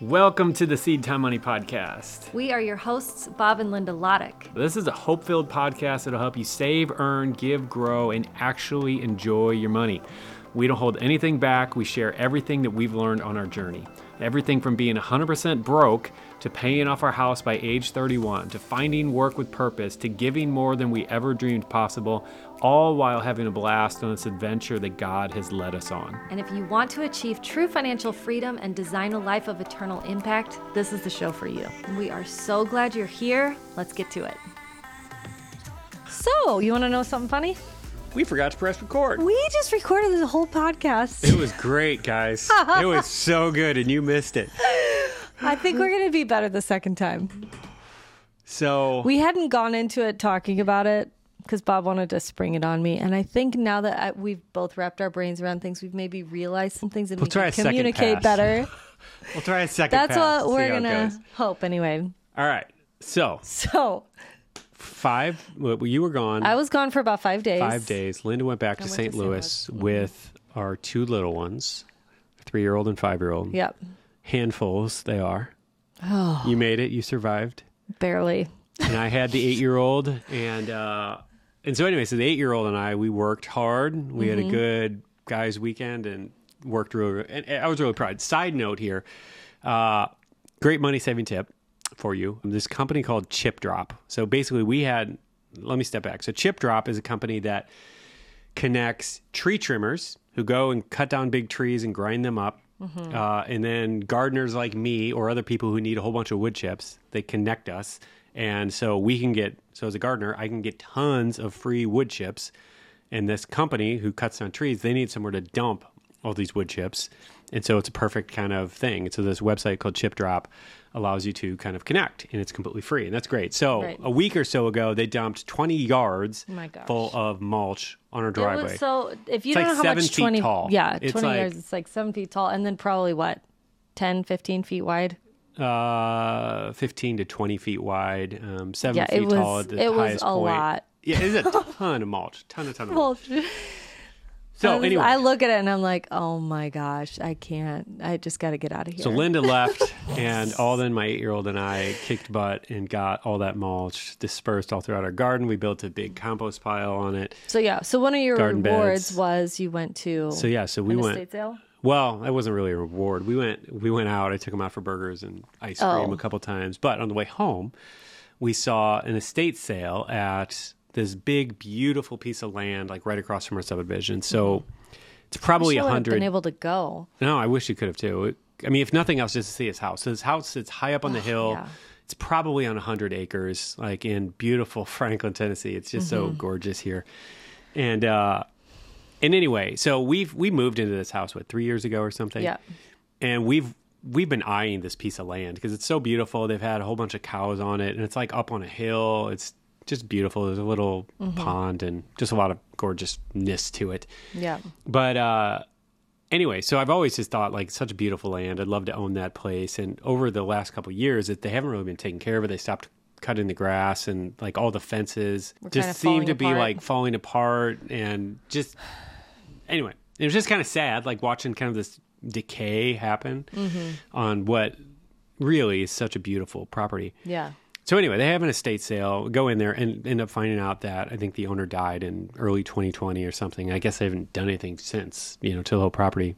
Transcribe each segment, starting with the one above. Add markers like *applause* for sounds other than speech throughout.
Welcome to the Seed Time Money Podcast. We are your hosts, Bob and Linda Lotich. This is a hope filled podcast that'll help you save, earn, give, grow, and actually enjoy your money. We don't hold anything back. We share everything that we've learned on our journey. Everything from being 100% broke to paying off our house by age 31 to finding work with purpose to giving more than we ever dreamed possible, all while having a blast on this adventure that God has led us on. And if you want to achieve true financial freedom and design a life of eternal impact, this is the show for you. We are so glad you're here. Let's get to it. So, you want to know something funny? We forgot to press record. We just recorded this whole podcast. It was great, guys. it was *laughs* so good, and you missed it. I think we're going to be better the second time. So, We hadn't gone into it talking about it because Bob wanted to spring it on me. And I think now that I, we've both wrapped our brains around things, we've maybe realized some things and We'll we try can communicate better. *laughs* we'll try a second That's what we're going to hope anyway. All right. So, So five, well, you were gone. I was gone for about five days. five days. Linda went back to went to St. St. Louis Louis. with our two little ones, three year old and five year old. Yep. Handfuls they are. Oh, You made it. You survived. barely. And I had the eight year old, and uh, and so anyway, so the eight year old and I we worked hard. We Mm-hmm. had a good guys' weekend and worked really. And and I was really proud. Side note here, uh, great money saving tip for you. This company called Chip Drop. So basically, we had. Let me step back. So Chip Drop is a company that connects tree trimmers who go and cut down big trees and grind them up. Uh, and then gardeners like me or other people who need a whole bunch of wood chips, they connect us. And so we can get, so as a gardener, I can get tons of free wood chips. And this company who cuts down trees, they need somewhere to dump all these wood chips. And so it's a perfect kind of thing. And so this website called Chip Drop allows you to kind of connect and it's completely free. And that's great. So Right. a week or so ago, they dumped 20 yards Oh full of mulch on our It driveway. was so if you It's don't like know how seven much 20 tall. yeah It's 20 like- yards it's like seven feet tall and then probably what 10 15 feet wide uh, 15 to 20 feet wide, um, seven Yeah, feet it was- tall at the it was a point. lot. Yeah, it's a *laughs* ton of mulch, ton of ton of mulch. well So anyway, I look at it and I'm like oh my gosh I can't I just got to get out of here so Linda *laughs* left, and Alden, my eight-year-old, and I kicked butt and got all that mulch dispersed all throughout our garden. We built a big compost pile on it. so yeah so one of your Garden rewards beds. was you went to So yeah, so we went. estate sale Well, that wasn't really a reward. We went we went out. I took them out for burgers and ice cream Oh. a couple times. But on the way home, we saw an estate sale at this big, beautiful piece of land, like right across from our subdivision. So it's probably a hundred. been able to go No, I wish you could have too. It, I mean, if nothing else, just to see his house. So his house sits high up on the hill. yeah. It's probably on a hundred acres, like in beautiful *laughs* Franklin, Tennessee. It's just so Mm-hmm. gorgeous here. And uh, and anyway, so we've we moved into this house what three years ago or something yeah and we've we've been eyeing this piece of land because it's so beautiful. They've had a whole bunch of cows on it, and it's like up on a hill. It's just beautiful. There's a little pond and just a lot of gorgeousness to it. yeah But uh, anyway, so I've always just thought like such a beautiful land. I'd love to own that place. And over the last couple of years, that they haven't really been taken care of it. They stopped cutting the grass and like all the fences kinda just seem to be apart. like falling apart and just anyway, it was just kind of sad, like watching kind of this decay happen Mm-hmm. on what really is such a beautiful property. yeah So anyway, they have an estate sale. Go in there and end up finding out that I think the owner died in early 2020 or something. I guess they haven't done anything since, you know, to the whole property.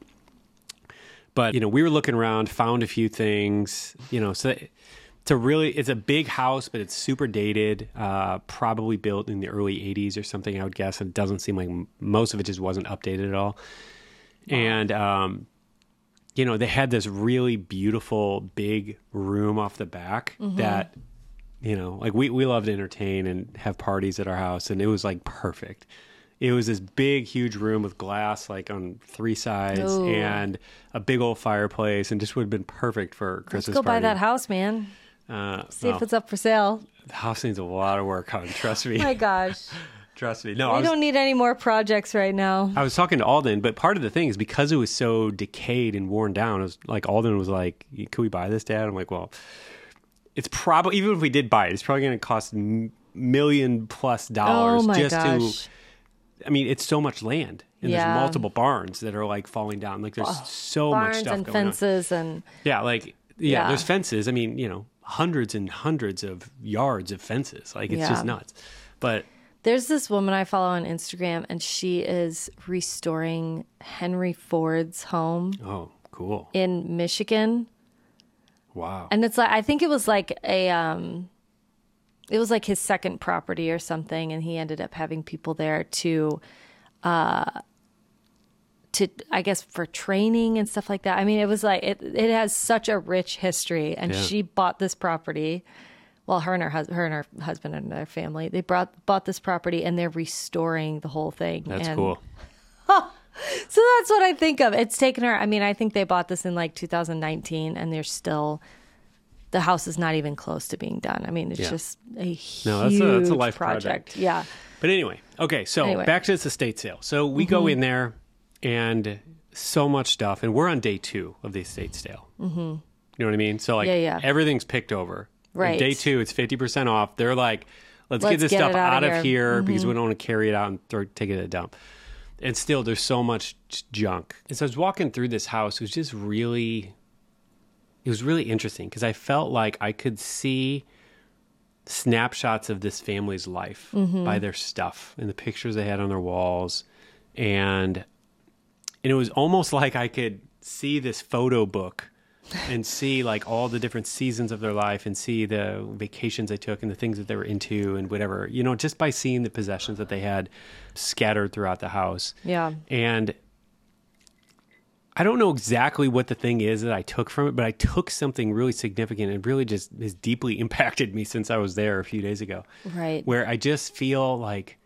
But you know, we were looking around, found a few things, you know. So it's a really, it's a big house, but it's super dated. Uh, probably built in the early 80s or something. I would guess. It doesn't seem like most of it just wasn't updated at all. And um, you know, they had this really beautiful big room off the back that, you know, like we, we love to entertain and have parties at our house, and it was like perfect. It was this big, huge room with glass like on three sides Ooh. and a big old fireplace, and just would have been perfect for a let's Christmas go buy that house man Uh, see if it's up for sale the house needs a lot of work on. Trust me. *laughs* my gosh *laughs* Trust me. No, I we was, don't need any more projects right now I was talking to Alden, but part of the thing is because it was so decayed and worn down. It was like Alden was like, "Can we buy this, Dad?" I'm like, "Well, it's probably even if we did buy it, it's probably going to cost m- million plus dollars oh just gosh to." I mean, it's so much land, and Yeah. there's multiple barns that are like falling down. Like there's so much stuff and going on. fences and Yeah, like yeah, Yeah. there's fences. I mean, you know, hundreds and hundreds of yards of fences. Like it's just nuts. But There's this woman I follow on Instagram, and she is restoring Henry Ford's home oh, cool. in Michigan. Wow. And it's like I think it was like a um it was like his second property or something and he ended up having people there to uh to I guess for training and stuff like that. I mean it was like it it has such a rich history and Yeah. she bought this property well her and her hus- her and her husband and their family they brought bought this property and they're restoring the whole thing. That's and cool. *laughs* so that's what I think of. It's taken her. I mean, I think they bought this in like 2019, and they're still. The house is not even close to being done. I mean, it's Yeah. just a huge No, that's a- that's a life project. project. Yeah, But anyway, okay, so Anyway. Mm-hmm. back to this estate sale. So we go in there and so much stuff, and we're on day two of the estate sale. Mm-hmm. You know what I mean? So like Yeah, yeah. everything's picked over. And Right. day two, it's fifty percent off. They're like, let's, Let's get this get stuff outta out of here." Mm-hmm. because we don't want to carry it out and throw, take it to the dump. And still, there's so much junk. And so I was walking through this house. It was just really, it was really interesting because I felt like I could see snapshots of this family's life mm-hmm. by their stuff and the pictures they had on their walls and and it was almost *laughs* like I could see this photo book and see like all the different seasons of their life and see the vacations they took and the things that they were into and whatever you know just by seeing the possessions that they had scattered throughout the house yeah, and I don't know exactly what the thing is that I took from it, but I took something really significant and really just has deeply *laughs* impacted me since I was there a few days ago. Right. Where I just feel like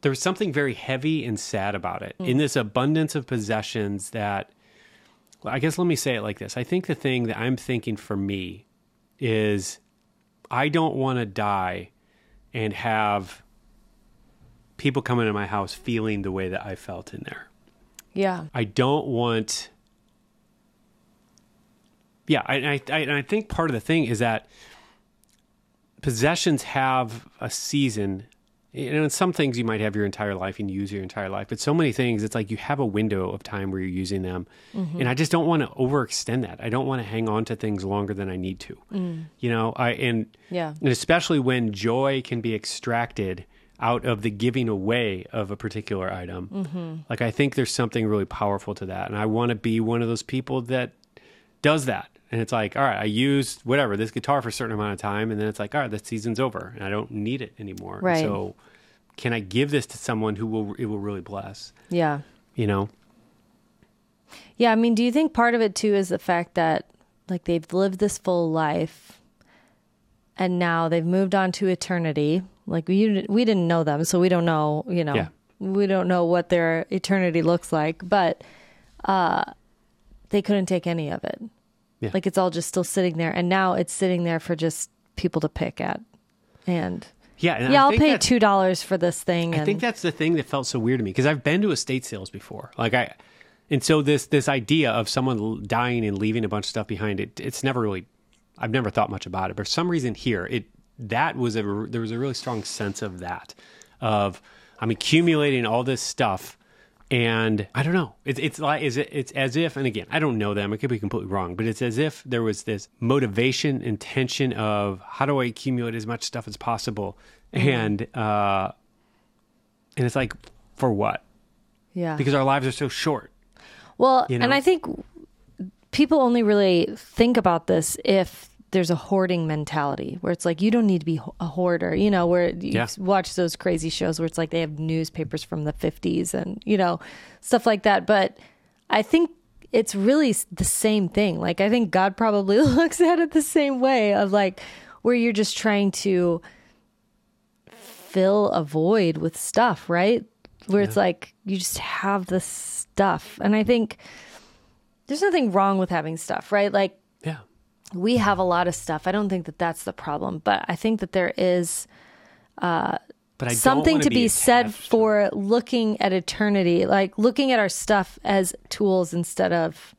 there was something very heavy and sad about it Mm. in this abundance of possessions that I guess let me say it like this. I think the thing that I'm thinking for me is I don't want to die and have people come into my house feeling the way that I felt in there. yeah, I don't want. Yeah, I, I, I, and I think part of the thing is that possessions have a season. You know, some things you might have your entire life and use your entire life, but so many things, it's like you have a window of time where you're using them. Mm-hmm. And I just don't want to overextend that. I don't want to hang on to things longer than I need to. Mm. You know, I, and, Yeah. and especially when joy can be extracted out of the giving away of a particular item. Mm-hmm. Like I think there's something really powerful to that, and I want to be one of those people that does that. And it's like, all right, I used whatever this guitar for a certain amount of time, and then it's like, all right, that season's over, and I don't need it anymore. Right. So, can I give this to someone who will it will really bless? yeah, You know? yeah. I mean, do you think part of it too is the fact that like they've lived this full life, and now they've moved on to eternity? Like we we didn't know them, so we don't know. You know, Yeah. we don't know what their eternity looks like, but uh, they couldn't take any of it. Yeah. Like it's all just still sitting there, and now it's sitting there for just people to pick at. And Yeah. And yeah, I I'll think pay two dollars for this thing. I and think that's the thing that felt so weird to me because I've been to estate sales before. Like I, and so this this idea of someone dying and leaving a bunch of stuff behind it, it's never really, I've never thought much about it. But for some reason here, it that was a there was a really strong sense of that, of I'm accumulating all this stuff. And I don't know. It's it's like is it it's as if, and again, I don't know them. I could be completely wrong, but it's as if there was this motivation, intention of how do I accumulate as much stuff as possible, and uh, and it's like, for what? yeah. Because our lives are so short. Well, you and? I think people only really think about this if there's a hoarding mentality where it's like you don't need to be a hoarder, you know, where you Yeah. watch those crazy shows where it's like they have newspapers from the 50s and, you know, stuff like that. But I think it's really the same thing. Like, I think God probably *laughs* looks at it the same way of like where you're just trying to fill a void with stuff, right? Where it's like you just have the stuff. And I think there's nothing wrong with having stuff, right? Like Yeah. We have a lot of stuff. I don't think that that's the problem, but I think that there is uh, I something to be, said for looking at eternity, like looking at our stuff as tools instead of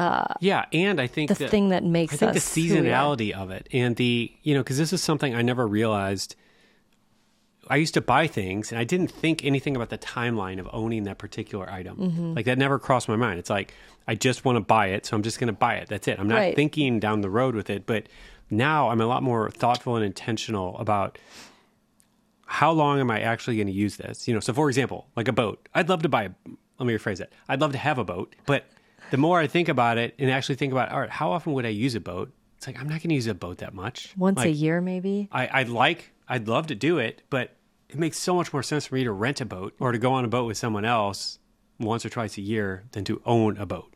it. Yeah, and I think the that, thing that makes I think us the who we are. seasonality of it and the you know because this is something I never realized I used to buy things and I didn't think anything about the timeline of owning that particular item. Mm-hmm. Like that never crossed my mind. It's like I just want to buy it, so I'm just going to buy it. That's it. I'm not Right. thinking down the road with it, but now I'm a lot more thoughtful and intentional about how long am I actually going to use this? You know, so for example, like a boat. I'd love to buy a let me rephrase it. I'd love to have a boat, but the more I think about it and actually think about all right, how often would I use a boat? It's like I'm not going to use a boat that much. Once a year, maybe. I, I'd like, I'd love to do it, but it makes so much more sense for me to rent a boat or to go on a boat with someone else once or twice a year than to own a boat.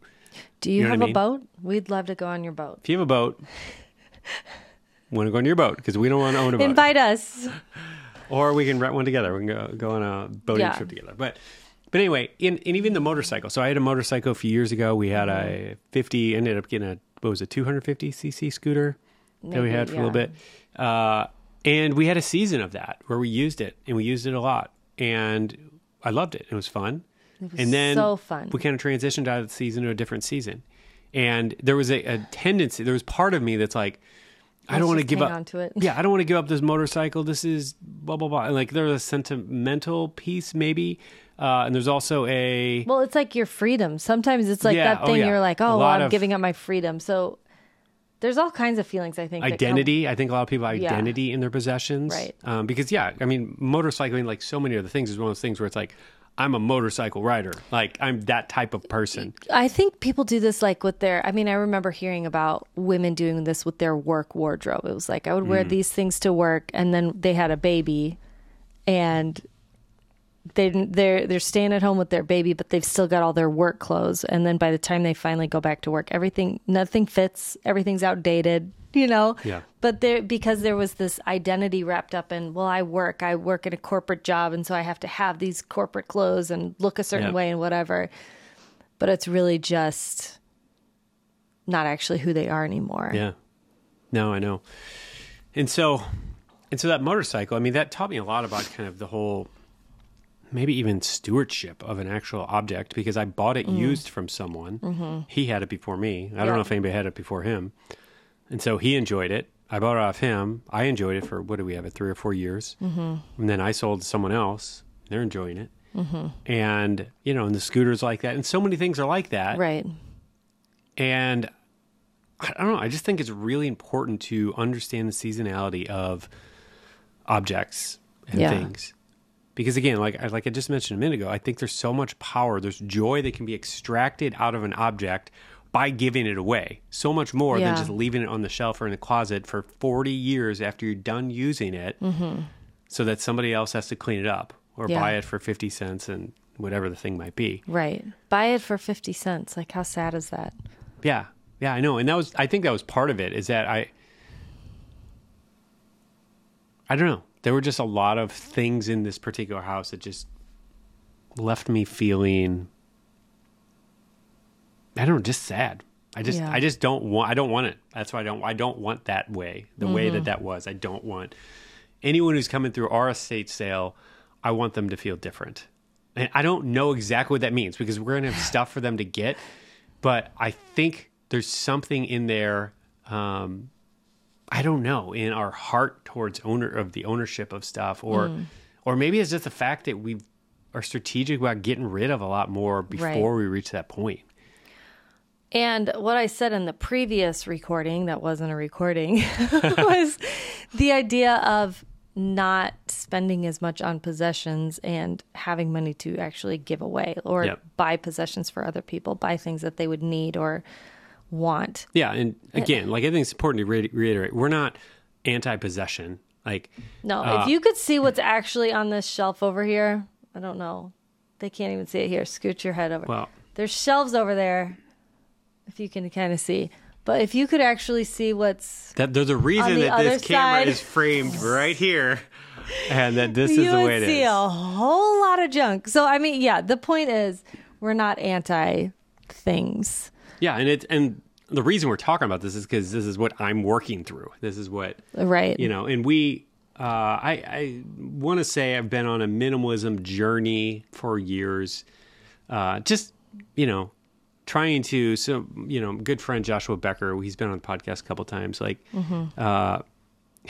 Do you, know have I a mean? boat? We'd love to go on your boat. If you have a boat, want to go on your boat because we don't want to own a boat, Invite us. *laughs* or we can rent one together. We can go go on a boating Yeah. trip together. But but anyway, in and even the motorcycle. So I had a motorcycle a few years ago. We had Mm-hmm. a 50. Ended up getting a what was it, 250 cc scooter that we had for a little bit. Uh, and we had a season of that where we used it and we used it a lot. And I loved it. It was fun. was and then so fun. we kind of transitioned out of the season to a different season. And there was a, a tendency, there was part of me that's like, I don't want to give up. on to it. Yeah, I don't want to give up this motorcycle. This is blah blah blah. And like there's a sentimental piece maybe, uh, and there's also a Well, it's like your freedom. Sometimes it's like Yeah, that oh, thing yeah. you're like, oh, well, I'm of- giving up my freedom. So there's all kinds of feelings, I think. that come- identity. I think a lot of people have Yeah. identity in their possessions, Right. Um, because yeah, I mean, motorcycling, like so many other things, is one of those things where it's like, I'm a motorcycle rider. Like I'm that type of person. I think people do this like with their. I mean, I remember hearing about women doing this with their work wardrobe. It was like I would Mm. wear these things to work, and then they had a baby, and they they're they're staying at home with their baby, but they've still got all their work clothes. And then by the time they finally go back to work, everything nothing fits. Everything's outdated. You know. Yeah. But there because there was this identity wrapped up in well, I work. I work in a corporate job, and so I have to have these corporate clothes and look a certain Yeah. way and whatever but it's really just not actually who they are anymore. Yeah. No, I know. And so, and so that motorcycle, I mean, that taught me a lot about kind of the whole, maybe even stewardship of an actual object because I bought it used from someone. He had it before me. I don't Mm-hmm. Know if anybody had it before him. And so he enjoyed it. I bought it off him. I enjoyed it for, what do we have it, three or four years. Mm-hmm. And then I sold to someone else. They're enjoying it. Mm-hmm. And, you know, and the scooters like that. And so many things are like that. Right. And I don't know. I just think it's really important to understand the seasonality of objects and Yeah. things. Because again, like I- like I just mentioned a minute ago, I think there's so much power, there's joy that can be extracted out of an object by giving it away. So much more Yeah. than just leaving it on the shelf or in the closet for 40 years after you're done using it so that somebody else has to clean it up or Mm-hmm. Yeah. buy it for 50 cents and whatever the thing might be. Right. Buy it for 50 cents. Like, how sad is that? Yeah. Yeah, I know. And that was I think that was part of it is that I I don't know. There were just a lot of things in this particular house that just left me feeling I don't know, just sad. I just Yeah. I just don't want I don't want it. That's why I don't I don't want that way. The way that that was. I don't want anyone who's coming through our estate sale, I want them to feel different. And I don't know exactly what that means because we're going to have *sighs* stuff for them to get, but I think there's something in there um I don't know, in our heart towards owner of the ownership of stuff or mm. or maybe it's just the fact that we are strategic about getting rid of a lot more before we reach that point. And what I said in the previous recording, that wasn't a recording, *laughs* was the idea of not spending as much on possessions and having money to actually give away or Yep. buy possessions for other people, buy things that they would need or want. Yeah, and again, like I think it's important to re- reiterate, we're not anti-possession. Like No, Uh, if you could see what's actually on this shelf over here, I don't know. They can't even see it here. Scoot your head over. well, There's shelves over there, if you can kind of see. But if you could actually see what's that there's a reason that this camera side- is framed right here, and that this you is the way it see a whole lot of junk. So I mean, yeah, the point is we're not anti things. Yeah, and it and the reason we're talking about this is because this is what I'm working through. This is what Right. you know, and we. Uh, I, I want to say I've been on a minimalism journey for years. Uh, just you know, trying to. So you know, good friend Joshua Becker, he's been on the podcast a couple times. Like, uh,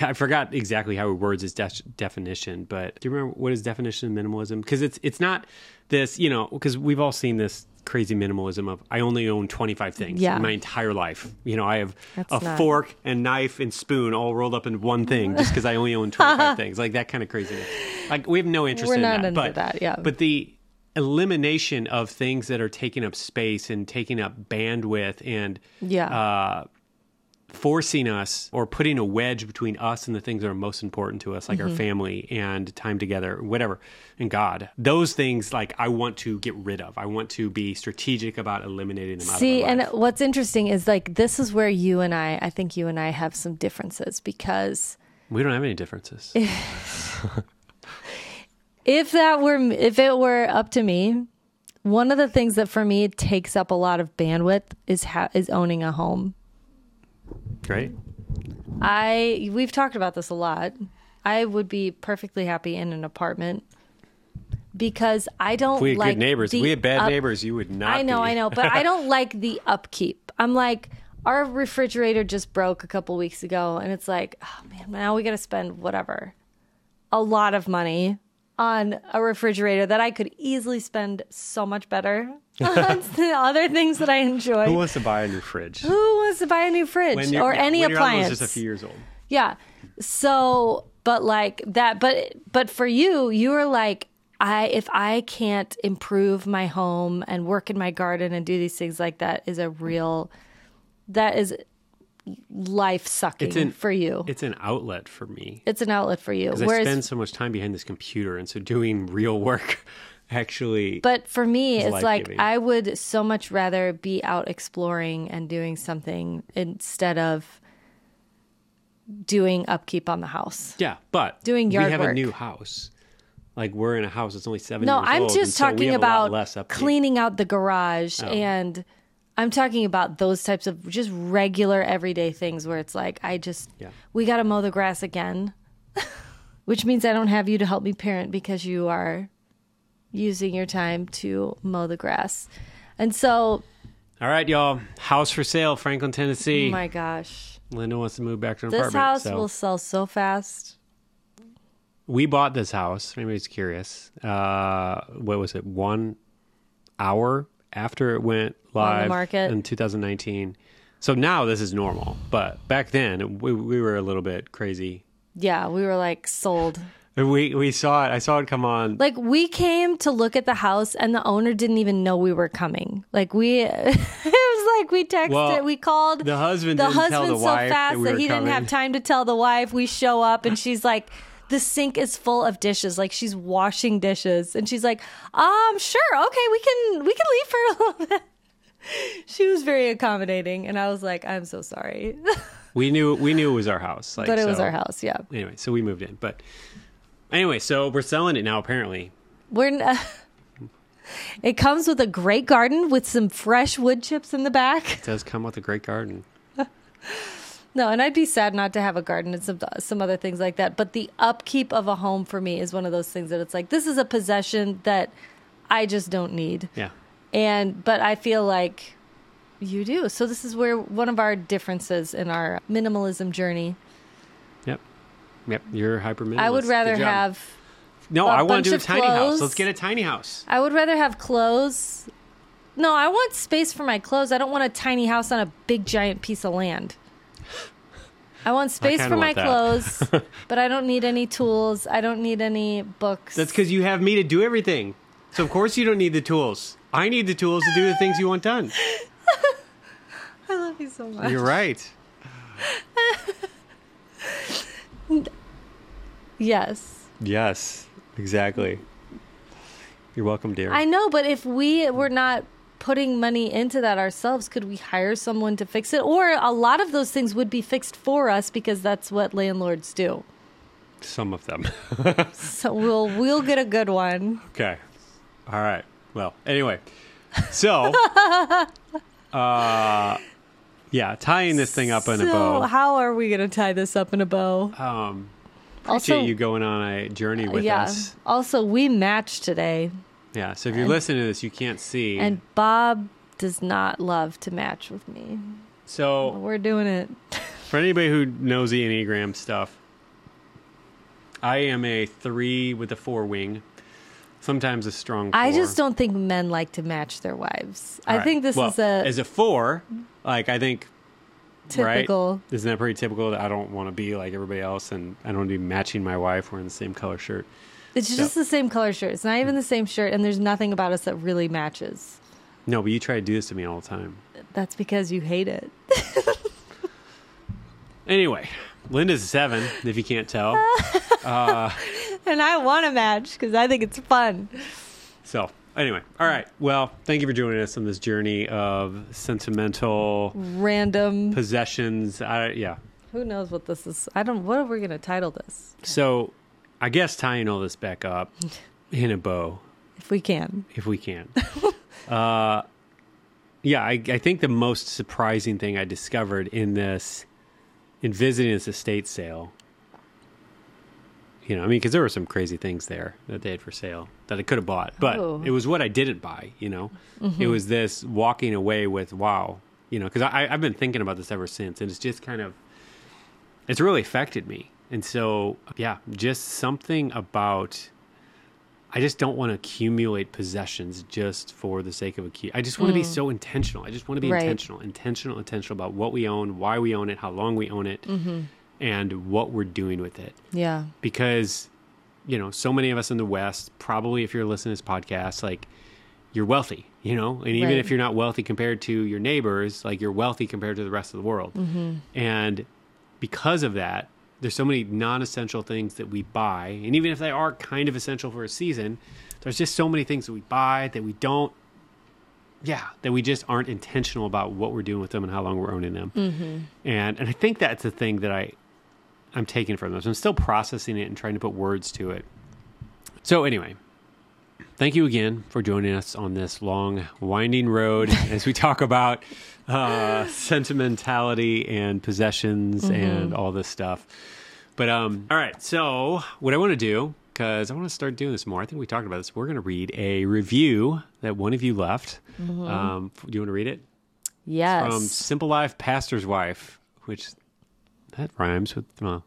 I forgot exactly how he words his de- definition, but do you remember what his definition of minimalism? Because it's it's not this, you know, because we've all seen this crazy minimalism of I only own 25 things Yeah. in my entire life. You know, I have That's a not- fork and knife and spoon all rolled up in one thing just because I only own *laughs* 25 things. Like that kind of craziness. Like we have no interest We're in not that. into but, that, yeah. But the elimination of things that are taking up space and taking up bandwidth and Yeah. uh, forcing us or putting a wedge between us and the things that are most important to us, like Mm-hmm. our family and time together, whatever, and God. Those things, like I want to get rid of. I want to be strategic about eliminating them. See, out of and what's interesting is like this is where you and I, I think you and I have some differences because we don't have any differences. *laughs* if that were if it were up to me, one of the things that for me takes up a lot of bandwidth is ha- is owning a home. Right? I we've talked about this a lot. I would be perfectly happy in an apartment because I don't If we had like good neighbors. If we had bad up- neighbors, you would not. I know, be. I know, but I don't like the upkeep. I'm like, our refrigerator just broke a couple weeks ago, and it's like, oh man, now we got to spend whatever, a lot of money on a refrigerator that I could easily spend so much better *laughs* *laughs* on the other things that I enjoy. Who wants to buy a new fridge? Who wants to buy a new fridge When your- or any when your other one's appliance? just a few years old. Yeah. So, but like that, but but for you, you are like, I if I can't improve my home and work in my garden and do these things like that is a real, that is life sucking It's an- for you. It's an outlet for me. It's an outlet for you. Because I spend so much time behind this computer, and so doing real work actually. but for me, It's like. I would so much rather be out exploring and doing something instead of doing upkeep on the house. yeah, but doing yard we have a new house. Like we're in a house that's only seven No, I'm old, just talking lot about cleaning out the garage oh. and I'm talking about those types of just regular everyday things where it's like I just Yeah. we got to mow the grass again. *laughs* Which means I don't have you to help me parent because you are using your time to mow the grass. And so, All right, y'all. House for sale, Franklin, Tennessee. oh my gosh, Linda wants to move back to an this apartment. house so will sell so fast. we bought this house. If anybody's curious, uh, what was it? One hour after it went live market. in 2019. So now this is normal, but back then we, we were a little bit crazy. Yeah, we were like sold. We we saw it. I saw it come on. Like we came to look at the house and the owner didn't even know we were coming. Like we *laughs* it was like we texted, Well, we called the husband the husband the so fast that we that he didn't have time to tell the wife. We show up and she's like the sink is full of dishes. Like she's washing dishes and she's like, "Um, sure. Okay, we can we can leave for a little bit." *laughs* She was very accommodating and I was like, "I'm so sorry." *laughs* We knew we knew it was our house. Like, but it was our house, yeah. Anyway, so we moved in. But anyway, so we're selling it now. Apparently, We're n- *laughs* It comes with a great garden with some fresh wood chips in the back. it does come with a great garden. *laughs* No, and I'd be sad not to have a garden and some some other things like that. But the upkeep of a home for me is one of those things that it's like this is a possession that I just don't need. Yeah. And but I feel like you do. So this is where one of our differences in our minimalism journey. Yep. You're hyper minimalist. I would rather have No, I want to do a tiny house. Let's get a tiny house. I would rather have clothes. No, I want space for my clothes. I don't want a tiny house on a big giant piece of land. I want space kinda for my that. clothes, *laughs* but I don't need any tools. I don't need any books. That's because you have me to do everything. So of course you don't need the tools. I need the tools to do the things you want done. *laughs* I love you so much. You're right. *laughs* Yes. Yes. Exactly. You're welcome, dear. I know, but if we were not putting money into that ourselves, could we hire someone to fix it? Or a lot of those things would be fixed for us because that's what landlords do. Some of them. *laughs* So we'll we'll get a good one. Okay. All right. Well, anyway. So, *laughs* uh, yeah, tying this thing up in a so bow. how are we going to tie this up in a bow? Um, Also, appreciate you going on a journey with yeah. us. Also, we matched today, Yeah. So if you're listening to this, you can't see. and Bob does not love to match with me. so We're doing it. *laughs* for anybody who knows the Enneagram stuff, I am a three with a four wing. Sometimes a strong. Four. I just don't think men like to match their wives. All I right. think this Well, is a as a four. Like I think typical. Right? Isn't that pretty typical? That I don't want to be like everybody else, and I don't want to be matching my wife wearing the same color shirt. It's just the same color shirt. It's not even hmm. the same shirt, and there's nothing about us that really matches. No, but you try to do this to me all the time. That's because you hate it. *laughs* Anyway, Linda's a seven, if you can't tell. *laughs* Uh, and I want to match because I think it's fun. So, anyway, all right. Well, thank you for joining us on this journey of sentimental Random. possessions. I, yeah. Who knows what this is? I don't. What are we gonna title this? So, I guess tying all this back up *laughs* in a bow, If we can. if we can. *laughs* uh, yeah, I, I think the most surprising thing I discovered in this, in visiting this estate sale, you know, I mean, because there were some crazy things there that they had for sale that I could have bought, but Oh. it was what I didn't buy, you know? It mm-hmm. was this walking away with, wow, you know, because I've been thinking about this ever since, and it's just kind of, it's really affected me. And so, yeah, just something about I just don't want to accumulate possessions just for the sake of a I just want to be mm. so intentional. I just want to be Right. intentional, intentional, intentional about what we own, why we own it, how long we own it, mm-hmm. And what we're doing with it. Yeah. Because, you know, so many of us in the West, probably if you're listening to this podcast, like you're wealthy, you know, and even Right. if you're not wealthy compared to your neighbors, like you're wealthy compared to the rest of the world. Mm-hmm. And because of that, there's so many non-essential things that we buy, and even if they are kind of essential for a season, there's just so many things that we buy that we don't. Yeah, that we just aren't intentional about what we're doing with them and how long we're owning them, mm-hmm. and and I think that's the thing that I I'm taking from this. I'm still processing it and trying to put words to it. So anyway, thank you again for joining us on this long, winding road *laughs* as we talk about uh, sentimentality and possessions and all this stuff. But um, all right, so what I want to do because I want to start doing this more. I think we talked about this. We're going to read a review that one of you left. Um, do you want to read it? Yes. From Simple Life Pastor's Wife, which that rhymes with well,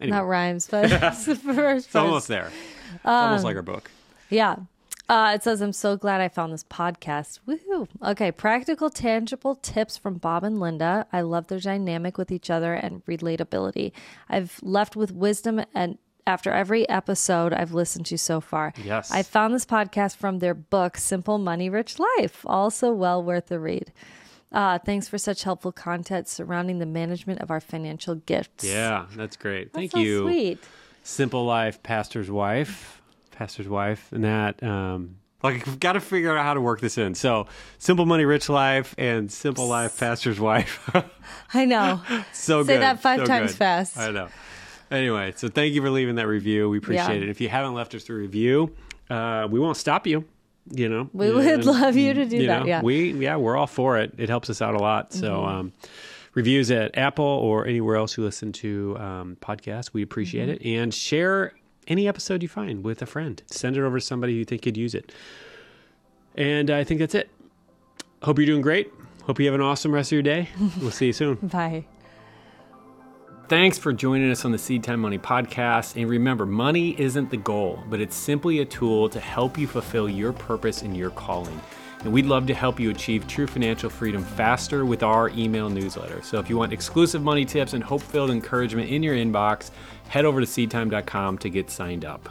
anyway, Not rhymes, but *laughs* it's the first. it's almost there. It's almost like our book. Yeah. Uh, it says, I'm so glad I found this podcast. Woohoo. Okay. Practical, tangible tips from Bob and Linda. I love their dynamic with each other and relatability. I've left with wisdom and after every episode I've listened to so far. Yes. I found this podcast from their book, Simple Money Rich Life. Also well worth the read. Uh, thanks for such helpful content surrounding the management of our financial gifts. Yeah, that's great. Thank so you. sweet. Simple Life Pastor's Wife, Pastor's Wife, and that. Um, like, we've got to figure out how to work this in. So, Simple Money Rich Life and Simple Life Pastor's Wife. *laughs* I know. *laughs* so Say good. that five so times good. fast. I know. Anyway, so thank you for leaving that review. We appreciate Yeah. it. If you haven't left us a review, uh, we won't stop you. You know, We would love you to do you that. know, Yeah. Mm-hmm. we yeah, we're all for it. It helps us out a lot. So, um, reviews at Apple or anywhere else you listen to um, podcasts, we appreciate Mm-hmm. it. And share any episode you find with a friend. Send it over to somebody you think could use it. And I think that's it. Hope you're doing great. Hope you have an awesome rest of your day. *laughs* We'll see you soon. Bye. Thanks for joining us on the Seed Time Money podcast. And remember, money isn't the goal, but it's simply a tool to help you fulfill your purpose and your calling. And we'd love to help you achieve true financial freedom faster with our email newsletter. So if you want exclusive money tips and hope filled encouragement in your inbox, head over to seedtime.com to get signed up.